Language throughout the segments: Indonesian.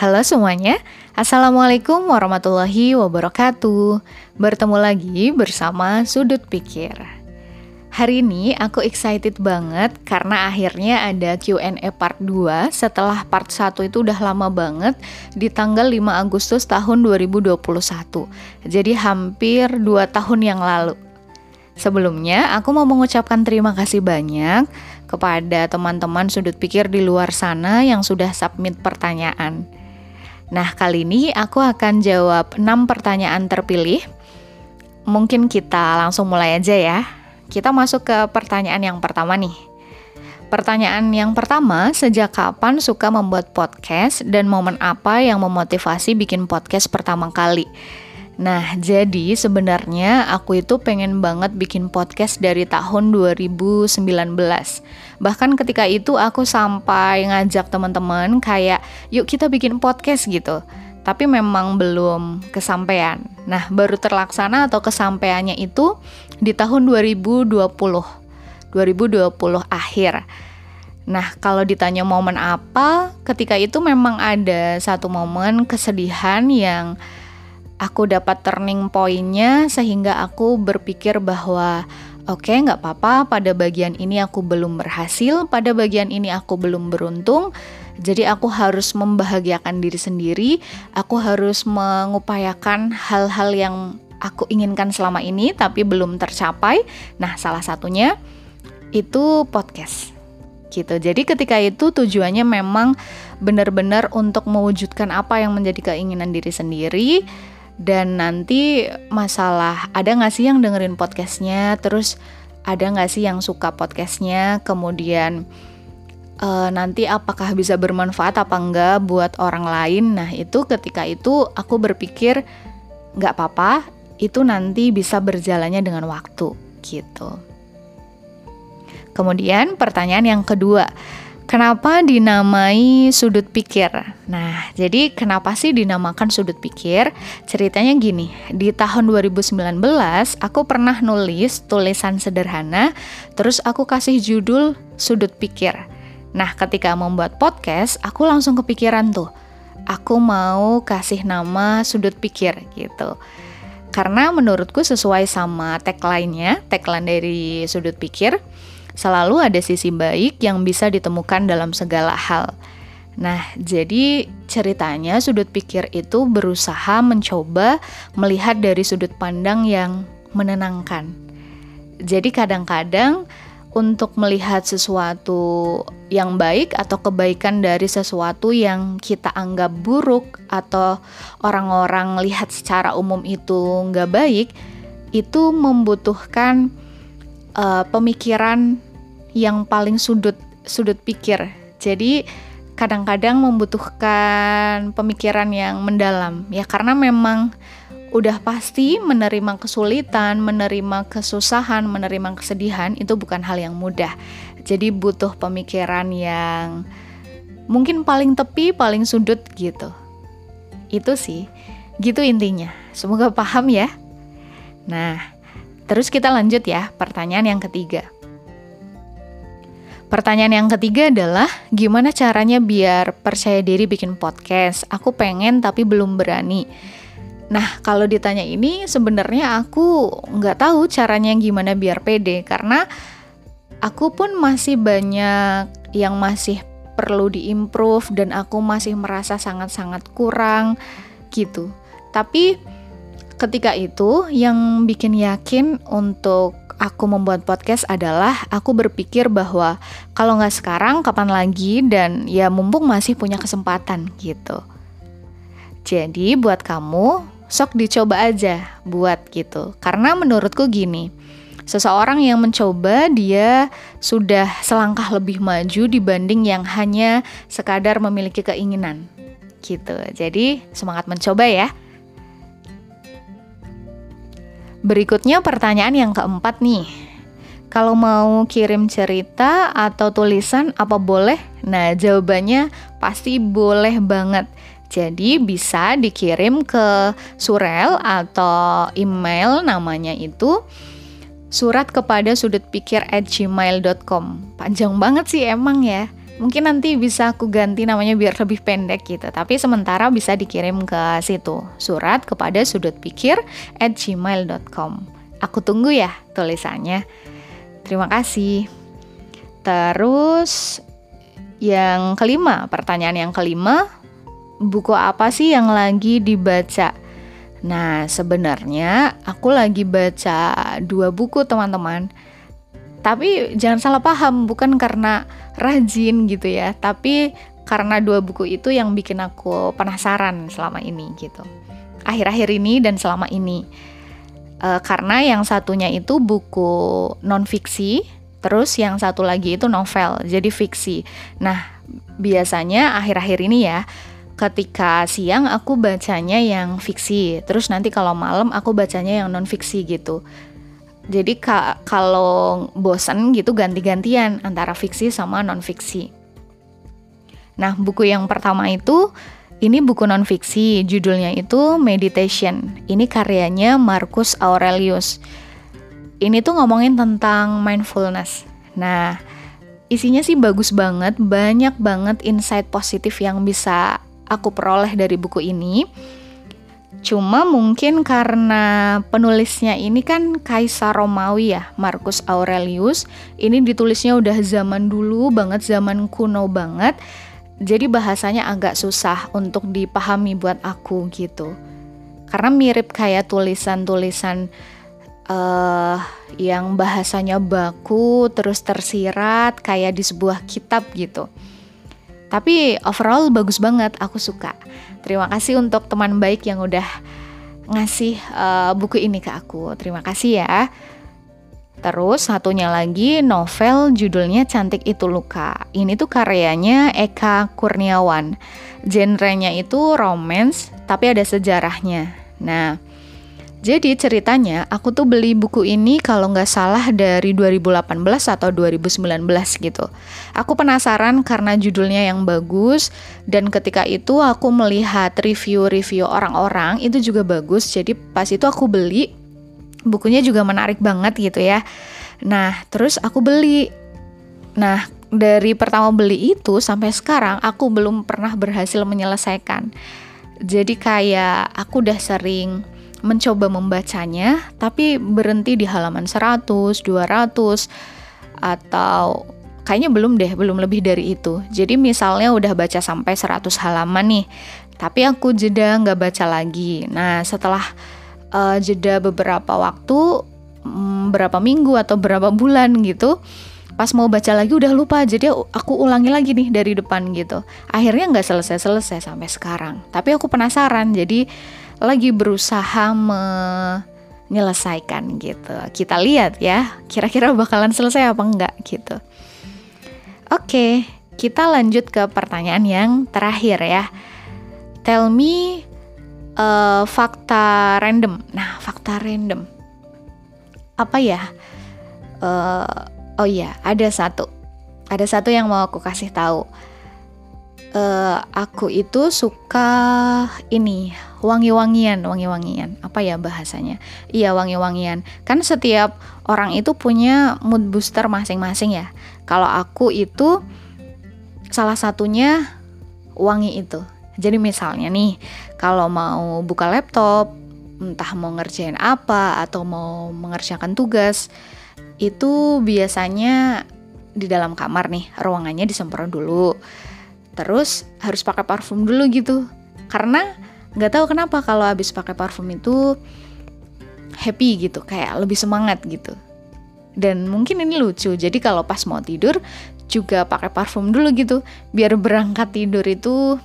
Halo semuanya, Assalamualaikum warahmatullahi wabarakatuh. Bertemu lagi bersama Sudut Pikir. Hari ini aku excited banget karena akhirnya ada Q&A part 2 setelah part 1 itu udah lama banget di tanggal 5 Agustus tahun 2021 Jadi hampir 2 tahun yang lalu. Sebelumnya, aku mau mengucapkan terima kasih banyak kepada teman-teman sudut pikir di luar sana yang sudah submit pertanyaan. Nah, kali ini aku akan jawab 6 pertanyaan terpilih. Mungkin kita langsung mulai aja ya. Kita masuk ke pertanyaan yang pertama nih. Pertanyaan yang pertama, sejak kapan suka membuat podcast dan momen apa yang memotivasi bikin podcast pertama kali? Nah, jadi sebenarnya aku itu pengen banget bikin podcast dari tahun 2019. Bahkan ketika itu aku sampai ngajak teman-teman kayak, "Yuk kita bikin podcast" gitu. Tapi memang belum kesampaian. Nah, baru terlaksana atau kesampaiannya itu di tahun 2020. 2020 akhir. Nah, kalau ditanya momen apa, ketika itu memang ada satu momen kesedihan yang aku dapat turning pointnya sehingga aku berpikir bahwa oke okay, nggak apa-apa pada bagian ini aku belum berhasil pada bagian ini aku belum beruntung. Jadi aku harus membahagiakan diri sendiri aku harus mengupayakan hal-hal yang aku inginkan selama ini tapi belum tercapai. Nah salah satunya itu podcast. Gitu. Jadi ketika itu tujuannya memang benar-benar untuk mewujudkan apa yang menjadi keinginan diri sendiri dan nanti masalah ada nggak sih yang dengerin podcastnya? Terus ada nggak sih yang suka podcastnya? Kemudian uh, nanti apakah bisa bermanfaat apa enggak buat orang lain? Nah itu ketika itu aku berpikir nggak apa-apa itu nanti bisa berjalannya dengan waktu gitu. Kemudian pertanyaan yang kedua Kenapa dinamai sudut pikir? Nah, jadi kenapa sih dinamakan sudut pikir? Ceritanya gini, di tahun 2019 aku pernah nulis tulisan sederhana, terus aku kasih judul sudut pikir. Nah, ketika membuat podcast, aku langsung kepikiran tuh, aku mau kasih nama sudut pikir gitu. Karena menurutku sesuai sama tagline-nya, tagline dari sudut pikir, Selalu ada sisi baik yang bisa ditemukan dalam segala hal. Nah, jadi ceritanya sudut pikir itu berusaha mencoba melihat dari sudut pandang yang menenangkan. Jadi kadang-kadang untuk melihat sesuatu yang baik atau kebaikan dari sesuatu yang kita anggap buruk atau orang-orang lihat secara umum itu nggak baik, itu membutuhkan uh, pemikiran yang paling sudut sudut pikir. Jadi kadang-kadang membutuhkan pemikiran yang mendalam ya karena memang udah pasti menerima kesulitan, menerima kesusahan, menerima kesedihan itu bukan hal yang mudah. Jadi butuh pemikiran yang mungkin paling tepi, paling sudut gitu. Itu sih. Gitu intinya. Semoga paham ya. Nah, Terus kita lanjut ya, pertanyaan yang ketiga. Pertanyaan yang ketiga adalah gimana caranya biar percaya diri bikin podcast? Aku pengen tapi belum berani. Nah, kalau ditanya ini sebenarnya aku nggak tahu caranya gimana biar pede karena aku pun masih banyak yang masih perlu diimprove dan aku masih merasa sangat-sangat kurang gitu. Tapi ketika itu yang bikin yakin untuk aku membuat podcast adalah aku berpikir bahwa kalau nggak sekarang kapan lagi dan ya mumpung masih punya kesempatan gitu. Jadi buat kamu sok dicoba aja buat gitu. Karena menurutku gini, seseorang yang mencoba dia sudah selangkah lebih maju dibanding yang hanya sekadar memiliki keinginan gitu. Jadi semangat mencoba ya. Berikutnya pertanyaan yang keempat nih. Kalau mau kirim cerita atau tulisan apa boleh? Nah, jawabannya pasti boleh banget. Jadi bisa dikirim ke surel atau email namanya itu surat kepada sudut gmail.com Panjang banget sih emang ya Mungkin nanti bisa aku ganti namanya biar lebih pendek gitu. Tapi sementara bisa dikirim ke situ. Surat kepada sudutpikir at gmail.com. Aku tunggu ya tulisannya. Terima kasih. Terus yang kelima, pertanyaan yang kelima, buku apa sih yang lagi dibaca? Nah, sebenarnya aku lagi baca dua buku, teman-teman. Tapi jangan salah paham, bukan karena rajin gitu ya, tapi karena dua buku itu yang bikin aku penasaran selama ini gitu. Akhir-akhir ini dan selama ini. E, karena yang satunya itu buku non fiksi, terus yang satu lagi itu novel, jadi fiksi. Nah, biasanya akhir-akhir ini ya, ketika siang aku bacanya yang fiksi, terus nanti kalau malam aku bacanya yang non fiksi gitu. Jadi ka kalau bosan gitu ganti-gantian antara fiksi sama non fiksi. Nah, buku yang pertama itu ini buku non fiksi, judulnya itu Meditation. Ini karyanya Marcus Aurelius. Ini tuh ngomongin tentang mindfulness. Nah, isinya sih bagus banget, banyak banget insight positif yang bisa aku peroleh dari buku ini Cuma mungkin karena penulisnya ini kan Kaisar Romawi ya, Marcus Aurelius. Ini ditulisnya udah zaman dulu banget, zaman kuno banget. Jadi bahasanya agak susah untuk dipahami buat aku gitu. Karena mirip kayak tulisan-tulisan uh, yang bahasanya baku, terus tersirat kayak di sebuah kitab gitu. Tapi overall bagus banget, aku suka. Terima kasih untuk teman baik yang udah ngasih uh, buku ini ke aku. Terima kasih ya. Terus satunya lagi novel judulnya Cantik Itu Luka. Ini tuh karyanya Eka Kurniawan. Genrenya itu romance tapi ada sejarahnya. Nah, jadi ceritanya aku tuh beli buku ini kalau nggak salah dari 2018 atau 2019 gitu. Aku penasaran karena judulnya yang bagus dan ketika itu aku melihat review-review orang-orang itu juga bagus. Jadi pas itu aku beli bukunya juga menarik banget gitu ya. Nah, terus aku beli. Nah, dari pertama beli itu sampai sekarang aku belum pernah berhasil menyelesaikan. Jadi kayak aku udah sering mencoba membacanya tapi berhenti di halaman 100, 200 atau kayaknya belum deh, belum lebih dari itu. Jadi misalnya udah baca sampai 100 halaman nih, tapi aku jeda nggak baca lagi. Nah setelah uh, jeda beberapa waktu, um, berapa minggu atau berapa bulan gitu, pas mau baca lagi udah lupa jadi aku ulangi lagi nih dari depan gitu akhirnya nggak selesai selesai sampai sekarang tapi aku penasaran jadi lagi berusaha menyelesaikan gitu. Kita lihat ya, kira-kira bakalan selesai apa enggak gitu. Oke, kita lanjut ke pertanyaan yang terakhir ya. Tell me uh, fakta random. Nah, fakta random. Apa ya? Uh, oh iya, ada satu. Ada satu yang mau aku kasih tahu uh, aku itu suka ini wangi-wangian, wangi-wangian. Apa ya bahasanya? Iya, wangi-wangian. Kan setiap orang itu punya mood booster masing-masing ya. Kalau aku itu salah satunya wangi itu. Jadi misalnya nih, kalau mau buka laptop, entah mau ngerjain apa atau mau mengerjakan tugas, itu biasanya di dalam kamar nih, ruangannya disemprot dulu terus harus pakai parfum dulu gitu. Karena nggak tahu kenapa kalau habis pakai parfum itu happy gitu kayak lebih semangat gitu. Dan mungkin ini lucu jadi kalau pas mau tidur juga pakai parfum dulu gitu biar berangkat tidur itu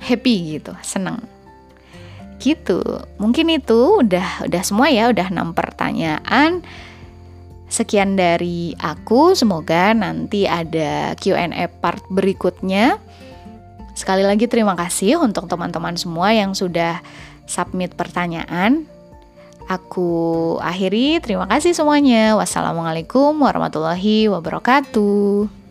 happy gitu seneng. Gitu mungkin itu udah udah semua ya udah enam pertanyaan. Sekian dari aku, semoga nanti ada Q&A part berikutnya. Sekali lagi terima kasih untuk teman-teman semua yang sudah submit pertanyaan. Aku akhiri, terima kasih semuanya. Wassalamualaikum warahmatullahi wabarakatuh.